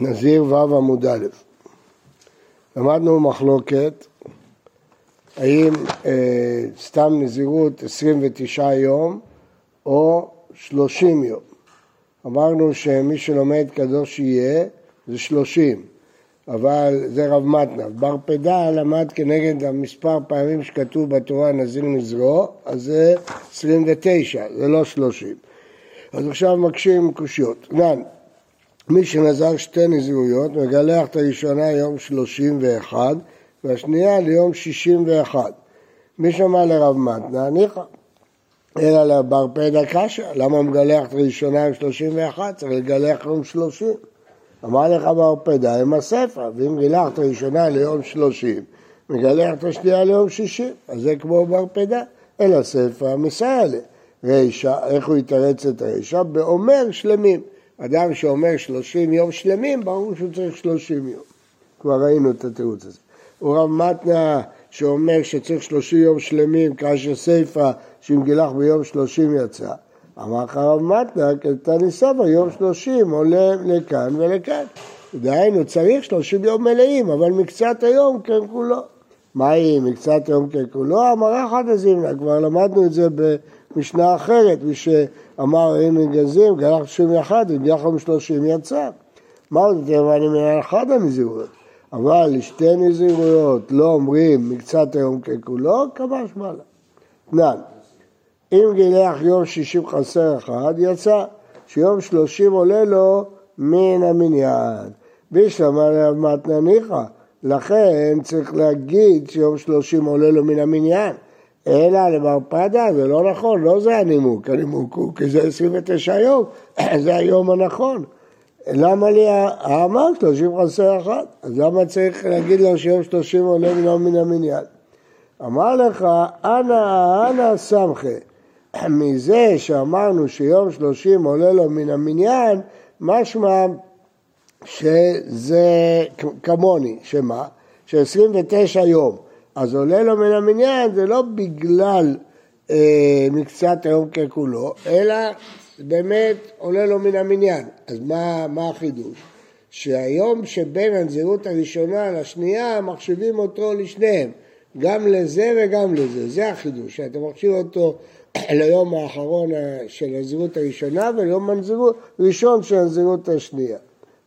נזיר ו' עמוד א'. למדנו מחלוקת האם אה, סתם נזירות 29 יום או 30 יום. אמרנו שמי שלומד קדוש יהיה זה 30, אבל זה רב מתנה. בר פדה למד כנגד המספר פעמים שכתוב בתורה נזיר נזרו, אז זה 29, זה לא 30. אז עכשיו מקשים קושיות. נן, מי שנזר שתי נזירויות מגלח את הראשונה יום 31 והשנייה ליום 61. מי שמע לרב מתנה? ניחא. אלא לבר פדה קשה, למה הוא מגלח את הראשונה עם 31? צריך לגלח יום 30. אמר לך בר פדה עם הספר, ואם גילח את הראשונה ליום 30, מגלח את השנייה ליום 60, אז זה כמו בר פדה. אלא ספר מסייע לי. רישא, איך הוא יתרץ את הרישא? באומר שלמים. אדם שאומר 30 יום שלמים, ברור שהוא צריך 30 יום. כבר ראינו את התירוץ הזה. הוא רב מתנה שאומר שצריך 30 יום שלמים, כאשר סיפא שאם גילח ביום 30 יצא. אמר לך רב מתנה, כתני סבא, יום 30 עולה לכאן ולכאן. דהיינו, צריך 30 יום מלאים, אבל מקצת היום כן כולו. מה היא מקצת היום כן כולו? אמרה חד הזימנה, כבר למדנו את זה במשנה אחרת, מי שאמר הנה גזים, גלח 31 וגלח עם 30 יצא. מה יותר אני מנהל אחד הנזירויות? אבל לשתי נזירויות לא אומרים מקצת היום ככולו, כבש מעלה. תנן, אם גילח יום שישים חסר אחד, יצא, שיום שלושים עולה לו מן המניין. בישלמה עליו מתנה ניחא, לכן צריך להגיד שיום שלושים עולה לו מן המניין. אלא למר פדה זה לא נכון, לא זה הנימוק, הנימוק הוא כי זה 29 יום, זה היום הנכון. למה לי האמר שלושים חסר אחד? אז למה צריך להגיד לו שיום שלושים עולה ולא מן המניין? אמר לך, אנא אנא סמכה. מזה שאמרנו שיום שלושים עולה לו מן המניין, משמע שזה כמוני, שמה? ש-29 יום. אז עולה לו מן המניין זה לא בגלל אה, מקצת היום ככולו, אלא באמת עולה לו מן המניין. אז מה, מה החידוש? שהיום שבין הנזירות הראשונה לשנייה מחשיבים אותו לשניהם, גם לזה וגם לזה, זה החידוש, שאתה מחשיב אותו ליום האחרון של הנזירות הראשונה וליום הנזירות ראשון של הנזירות השנייה.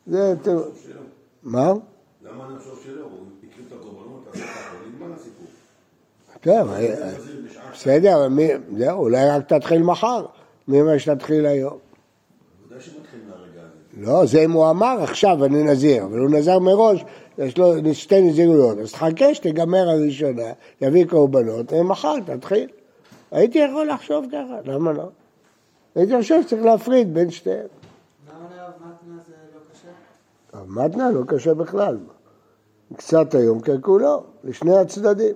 זה יותר... מה? למה חושב שלא? הוא הקריב את הקורבנות, אז נגמר הסיפור. כן, בסדר, זהו, אולי רק תתחיל מחר. מי אומר שתתחיל היום? לא, זה אם הוא אמר עכשיו אני נזיר, אבל הוא נזר מראש, יש לו שתי נזירויות, אז תחכה שתיגמר הראשונה, יביא קורבנות, ומחר תתחיל. הייתי יכול לחשוב ככה, למה לא? הייתי חושב שצריך להפריד בין שתיהם. למה מתנה זה לא קשה? מתנה לא קשה בכלל. קצת היום ככולו, לשני הצדדים.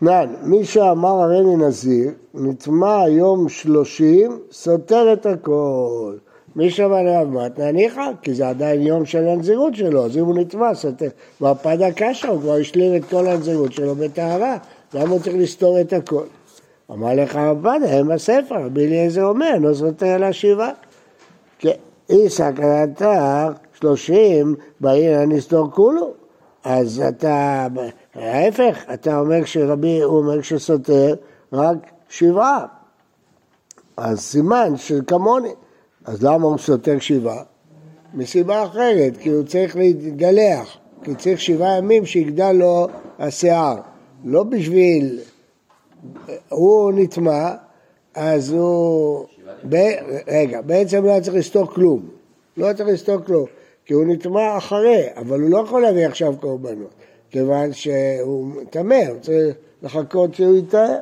תנן, מי שאמר הריני נזיר, נטמע יום שלושים, סותר את הכל. מי שאמר לרב מתנה, ניחא, כי זה עדיין יום של הנזירות שלו, אז אם הוא נטמע, סותר. והפדה קשה, הוא כבר השלים את כל הנזירות שלו בטהרה, למה הוא צריך לסתור את הכל? אמר לך רב פדה, הם הספר, רבי אליעזר אומר, לא סותר אלא שבעה. איסא קראתה שלושים, בעיר נסתור כולו. אז אתה, ההפך, אתה אומר שרבי, הוא אומר שסותר רק שבעה. אז סימן שכמוני. אז למה הוא סותר שבעה? מסיבה אחרת, כי הוא צריך להתגלח, כי צריך שבעה ימים שיגדל לו השיער. לא בשביל, הוא נטמע, אז הוא, ב... רגע, בעצם לא היה צריך לסתור כלום. לא היה צריך לסתור כלום, כי הוא נטמע אחרי, אבל הוא לא יכול להביא עכשיו קורבנות, כיוון שהוא טמא, הוא צריך לחכות שהוא יטהר.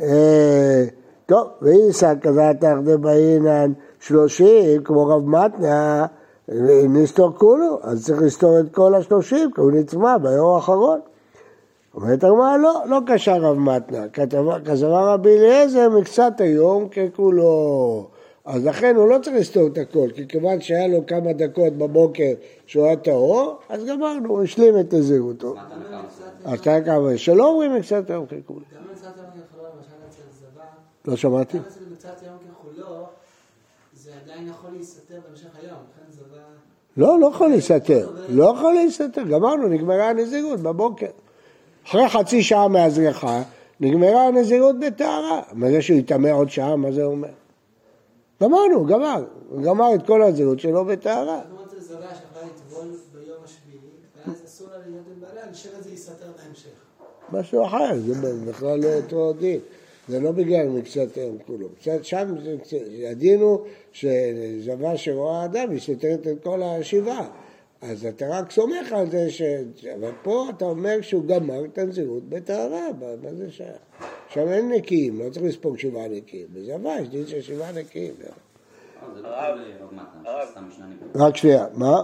אה, טוב, ואיסא כזאת תחדה באינן שלושים, כמו רב מתנה, נסתור כולו, אז צריך לסתור את כל השלושים, כי הוא נטמע ביום האחרון. אומרת הגמרא, לא, לא קשה רב מתנה, כתבה רבי אליעזר מקצת היום ככולו. אז לכן הוא לא צריך לסתור את הכל, כי כיוון שהיה לו כמה דקות בבוקר שהוא היה טהור, אז גמרנו, הוא השלים את הזהותו. אז אתה כמה, שלא אומרים מקצת היום ככולו. למה מצאת יום כחולו, למשל אצל זבה? לא שמעתי? למה מצאת יום כחולו, זה עדיין יכול להסתתר בהמשך היום, לכן זה בא... לא, לא יכול להסתתר, לא יכול להסתתר, גמרנו, נגמרה הנזירות בבוקר. אחרי חצי שעה מהזריחה, נגמרה הנזירות בטהרה. מה זה שהוא יטמא עוד שעה, מה זה אומר? גמרנו, גמר, הוא גמר את כל הנזירות שלו בטהרה. משהו אחר, זה בכלל לא אותו דין. זה לא בגלל מקצת היום כולו. קצת שם הדין הוא שזבה שרואה האדם, היא סותרת את כל השבעה. אז אתה רק סומך על זה ש... אבל פה אתה אומר שהוא גמר את הנזירות בטהרה, מה זה שייך? שם אין נקיים, לא צריך לספוג שבעה נקיים. בזבה יש דין של שבעה נקיים. אה, לא משנה נגד. רק שנייה, מה?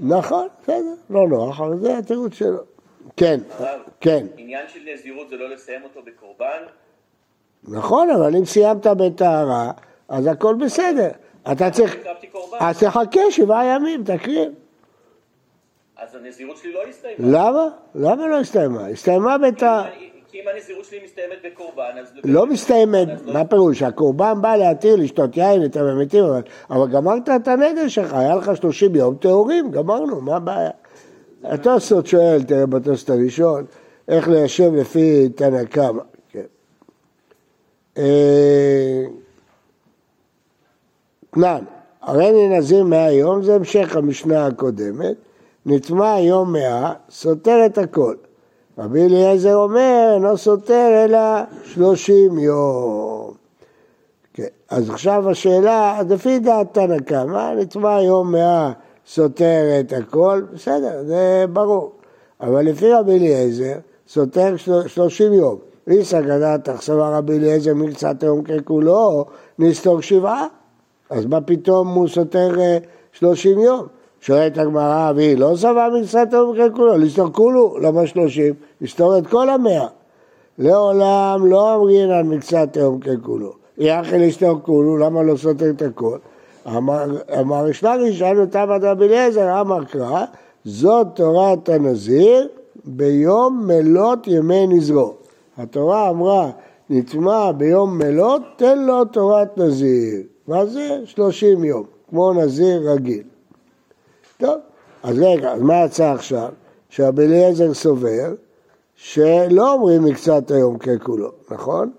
נכון, בסדר, לא נוח, אבל זה התירוץ שלו. כן, כן. עניין של נזירות זה לא לסיים אותו בקורבן? נכון, אבל אם סיימת בטהרה, אז הכל בסדר. אתה צריך... אז תחכה שבעה ימים, תקריב. אז הנזירות שלי לא הסתיימה. למה? למה לא הסתיימה? הסתיימה בטהרה. כי אם הנזירות שלי מסתיימת בקורבן, אז... לא מסתיימת, לא- מה פירוש? הקורבן בא להתיר לשתות יין, את המתים, אבל, גמרת את הנדר שלך, היה לך 30 יום טהורים, גמרנו, מה הבעיה? התוספות שואל, תראה בתוספות הראשון, איך ליישב לפי תנא קמא. כן. אה, תנן, הריני נזיר מאה יום, זה המשך המשנה הקודמת, נטמע יום מאה, סותר את הכל. רבי אליעזר אומר, אינו סותר אלא שלושים יום. כן, אז עכשיו השאלה, לפי דעת תנא קמא, נטמע יום מאה סותר את הכל, בסדר, זה ברור. אבל לפי רבי אליעזר, סותר של- שלושים יום. איסא גדלת סבר רבי אליעזר מקצת היום ככולו, נסתור שבעה. אז מה פתאום הוא סותר אה, שלושים יום? שואלת הגמרא, והיא לא סברה מקצת היום ככולו, לסתור כולו, למה שלושים? לסתור את כל המאה. לעולם לא אמרינן מקצת היום ככולו. יחי לסתור כולו, למה לא סותר את הכל? אמר אמר ישנה ראשון תמא רבי אליעזר, אמר קרא, זאת תורת הנזיר ביום מלות ימי נזרו. התורה אמרה, נטמע ביום מלות, תן לו תורת נזיר. מה זה? שלושים יום, כמו נזיר רגיל. טוב, אז רגע, אז מה יצא עכשיו? שרבי אליעזר סובר שלא אומרים מקצת היום ככולו, נכון?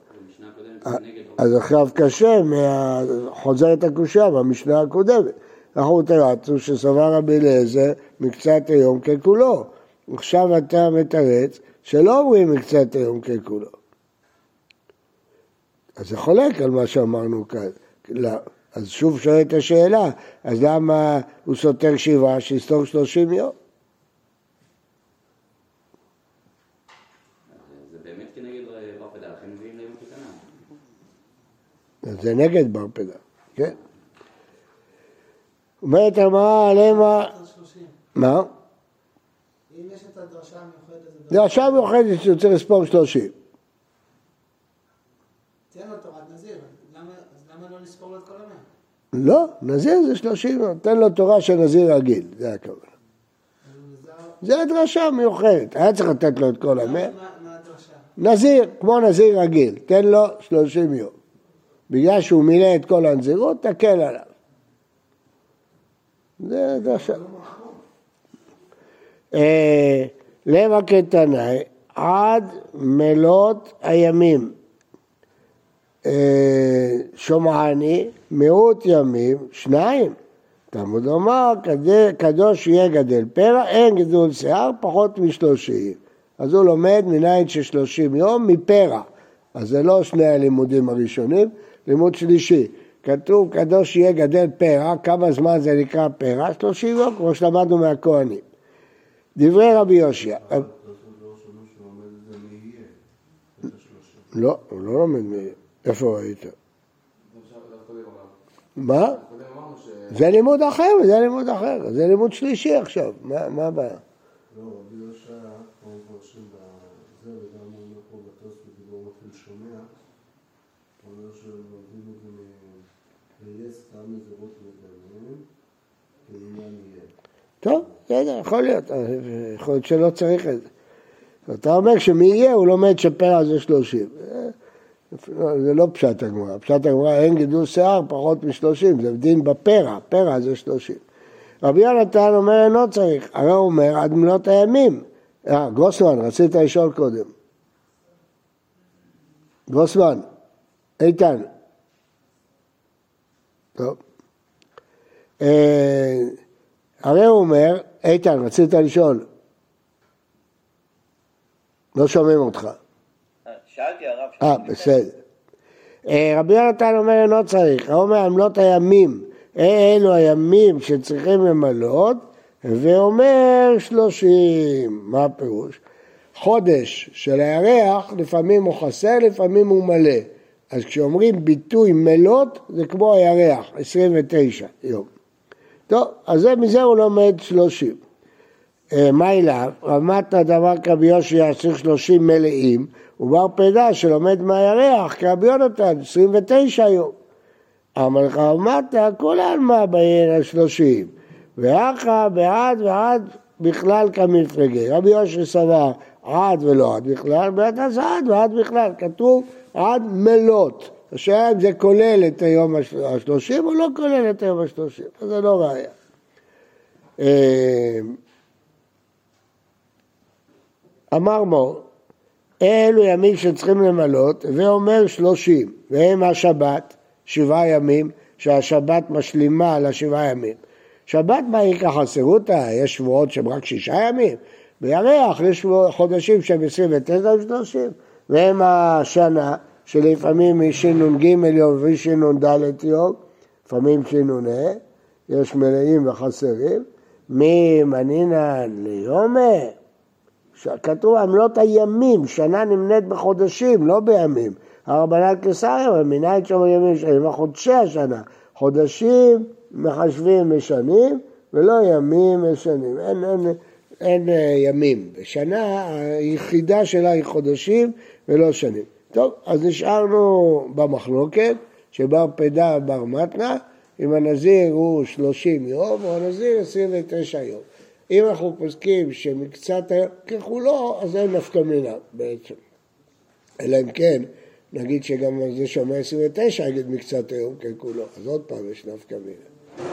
אה. אז עכשיו קשה, מה... חוזרת הקושייה במשנה הקודמת. אנחנו תרצנו שסבר רבי אליעזר מקצת היום ככולו. עכשיו אתה מתרץ שלא אומרים מקצת היום ככולו. אז זה חולק על מה שאמרנו כאן. אז שוב שואלת השאלה, אז למה הוא סותר שבעה שיסתור שלושים יום? זה זה נגד בר פדה, כן? אומרת הגמרא, 30. מה? אם יש את הדרשה המיוחדת עכשיו מיוחדת שהוא צריך לספור שלושים. תן לו תורת נזיר, למה- אז למה לא לספור לו את כל המאה? לא, נזיר זה שלושים, תן לו תורה של נזיר רגיל, זה הכוונה. זה הדרשה מיוחדת, היה צריך לתת לו את כל המאה. הדרשה? נזיר, כמו נזיר רגיל, תן לו שלושים יום. בגלל שהוא מילא את כל הנזירות, תקל עליו. זה דרשה. אה, למה כתנאי, עד מלות הימים. אה, שומעני, מיעוט ימים, שניים. תלמוד לומר, קדוש יהיה גדל פרע, אין גידול שיער, פחות משלושים. אז הוא לומד מניין של שלושים יום מפרע. אז זה לא שני הלימודים הראשונים, לימוד שלישי. כתוב קדוש יהיה גדל פרע, כמה זמן זה נקרא פרע? שלושים יום, כמו שלמדנו מהכהנים. דברי רבי יושיע. לא, הוא לא לומד מ... איפה ראית? מה? זה לימוד אחר, זה לימוד אחר, זה לימוד שלישי עכשיו, מה מה הבעיה? לא. טוב, בסדר, יכול להיות, יכול להיות שלא צריך את זה. אתה אומר שמי יהיה, הוא לומד שפרע זה שלושים. לא, זה לא פשט הגמרא, פשט הגמרא אין גידול שיער פחות משלושים, זה דין בפרע, פרע זה שלושים. רבי יונתן אומר אינו צריך, הרי הוא אומר עד מלאת הימים. אה, גרוסמן, רצית לשאול קודם. גרוסמן, איתן. טוב. אה, הרי הוא אומר, איתן, רצית לשאול. לא שומעים אותך. שאלתי הרב... אה, בסדר. אה, רבי יונתן אומר אינו צריך, הוא אומר, עמלות לא הימים, אה, אלו הימים שצריכים למלות, ואומר שלושים, מה הפירוש? חודש של הירח, לפעמים הוא חסר, לפעמים הוא מלא. אז כשאומרים ביטוי מלות, זה כמו הירח, 29 יום. טוב, אז זה, מזה הוא לומד 30. מה אליו? רמת הדבר כרבי יושי צריך שלושים מלאים, ובר פדה שלומד מהירח כרבי יונתן, 29 יום. אמר לך רמתה, כולי עלמא בעיר השלושים. ואחא בעד ועד בכלל כמפלגי. רבי יושי סבר עד ולא עד בכלל, בעד אז עד ועד בכלל. כתוב עד מלות. השאלה אם זה כולל את היום השלושים או לא כולל את היום השלושים, זה לא ראייה. אמר מור, אלו ימים שצריכים למלות, ואומר שלושים, והם השבת, שבעה ימים, שהשבת משלימה לשבעה ימים. שבת מה היא ככה סירוטה? יש שבועות שהם רק שישה ימים. בירח יש חודשים שהם עשרים ותשע ושלושים, והם השנה שלפעמים היא ש"ג יום ושנ"ד יום, לפעמים שנ"ה, יש מלאים וחסרים, ממנינן ליומה, כתוב עמלות הימים, שנה נמנית בחודשים, לא בימים. הרבנן קיסריה, מנין שם ימים שנים, חודשי השנה. חודשים מחשבים משנים, ולא ימים משנים. אין, אין, אין אה, ימים. בשנה היחידה שלה היא חודשים ולא שנים. טוב, אז נשארנו במחלוקת, שבר פדה בר מתנה, אם הנזיר הוא 30 יום, או הנזיר 29 יום. אם אנחנו פוסקים שמקצת ככולו, אז אין נפקא מינה בעצם. אלא אם כן, נגיד שגם זה שאומר 29 יגיד מקצת היום ככולו, אז עוד פעם יש נפקא מינה.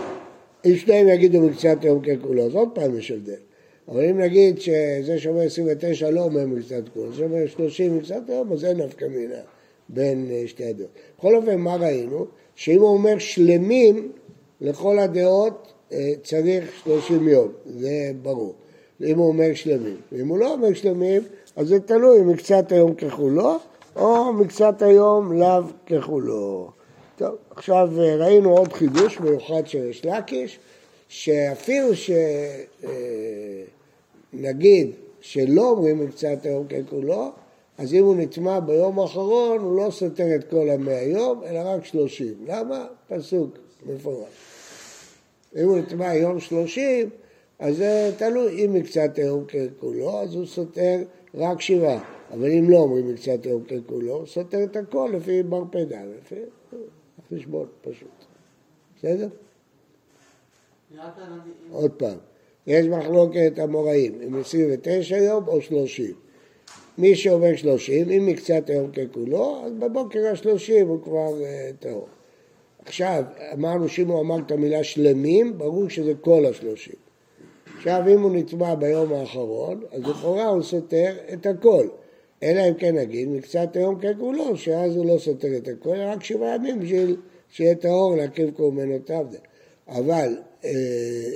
אם שניהם יגידו מקצת היום ככולו, אז עוד פעם יש הבדל. אבל אם נגיד שזה שאומר 29 לא אומר מקצת כולו, זה שאומר 30 מקצת היום, אז אין נפקא מינה בין אה, שתי הדעות. בכל אופן, מה ראינו? שאם הוא אומר שלמים, לכל הדעות צריך 30 יום, זה ברור. אם הוא אומר שלמים. ואם הוא לא אומר שלמים, אז זה תלוי אם מקצת היום ככולו, או מקצת היום לאו ככולו. טוב, עכשיו אה, ראינו עוד חידוש מיוחד של יש לקיש, שאפילו שנגיד אה, שלא אומרים מקצת היום ככולו, אז אם הוא נטמע ביום האחרון, הוא לא סותר את כל המאה יום, אלא רק שלושים. למה? פסוק מפורש. אם הוא נטמע יום שלושים, אז זה תלוי, אם מקצת היום ככולו, אז הוא סותר רק שבעה. אבל אם לא אומרים מקצת היום ככולו, הוא סותר את הכל לפי בר פדה, לפי חשבון פשוט. בסדר? עוד פעם, יש מחלוקת המוראים, אם 29 יום או 30. מי שאומר 30, אם מקצת היום ככולו, אז בבוקר ה-30 הוא כבר uh, טהור. עכשיו, אמרנו שאם הוא אמר את המילה שלמים, ברור שזה כל השלושים. עכשיו, אם הוא נטמע ביום האחרון, אז לכאורה הוא סותר את הכל. אלא אם כן נגיד, מקצת היום ככולו, שאז הוא לא סותר את הכל, רק שבעה ימים בשביל שיהיה טהור להקריב קורבנותיו. אבל אה,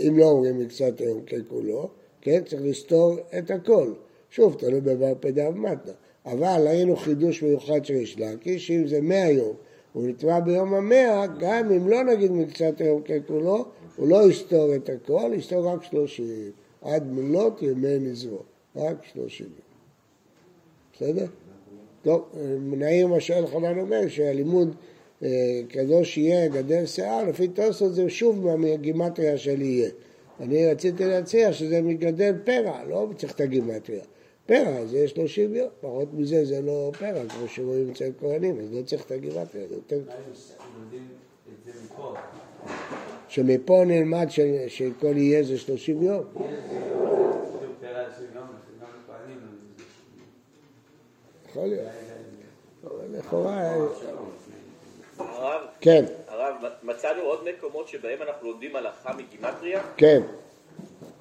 אם לא אומרים מקצת היום ככולו, כן, צריך לסתור את הכל. שוב, תלוי בבר פדה ומטה. אבל ראינו חידוש מיוחד של יש לקיש, שאם זה מאה יום הוא נתבע ביום המאה, גם אם לא נגיד מקצת היום ככולו, הוא לא יסתור את הכל, יסתור רק שלושים. עד מלות ימי נזרו, רק שלושים. בסדר? טוב, נעיר מה שאלחנן אומר, שהלימוד אה, קדוש יהיה גדל שיער, לפי תוספות זה שוב מהגימטריה של יהיה. אני רציתי להציע שזה מגדל פרע, לא צריך את הגימטריה. פרע זה 30 יום, פחות מזה זה לא פרע, כמו שרואים אצל כהנים, אז לא צריך את הגימטריה, זה יותר שמפה נלמד שכל יהיה זה 30 יום. יכול להיות. לכאורה כן, הרב, מצאנו עוד מקומות שבהם אנחנו לומדים הלכה מגימטריה? כן,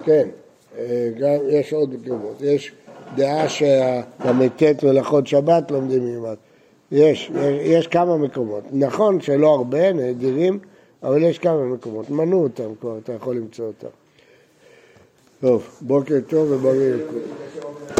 כן, אה, גם יש עוד מקומות, יש דעה שהל"ט מלאכות שבת לומדים מלמד, יש, יש, יש כמה מקומות, נכון שלא הרבה, נדירים, אבל יש כמה מקומות, מנו אותם כבר, אתה יכול למצוא אותם. טוב, בוקר טוב ובוקר טוב.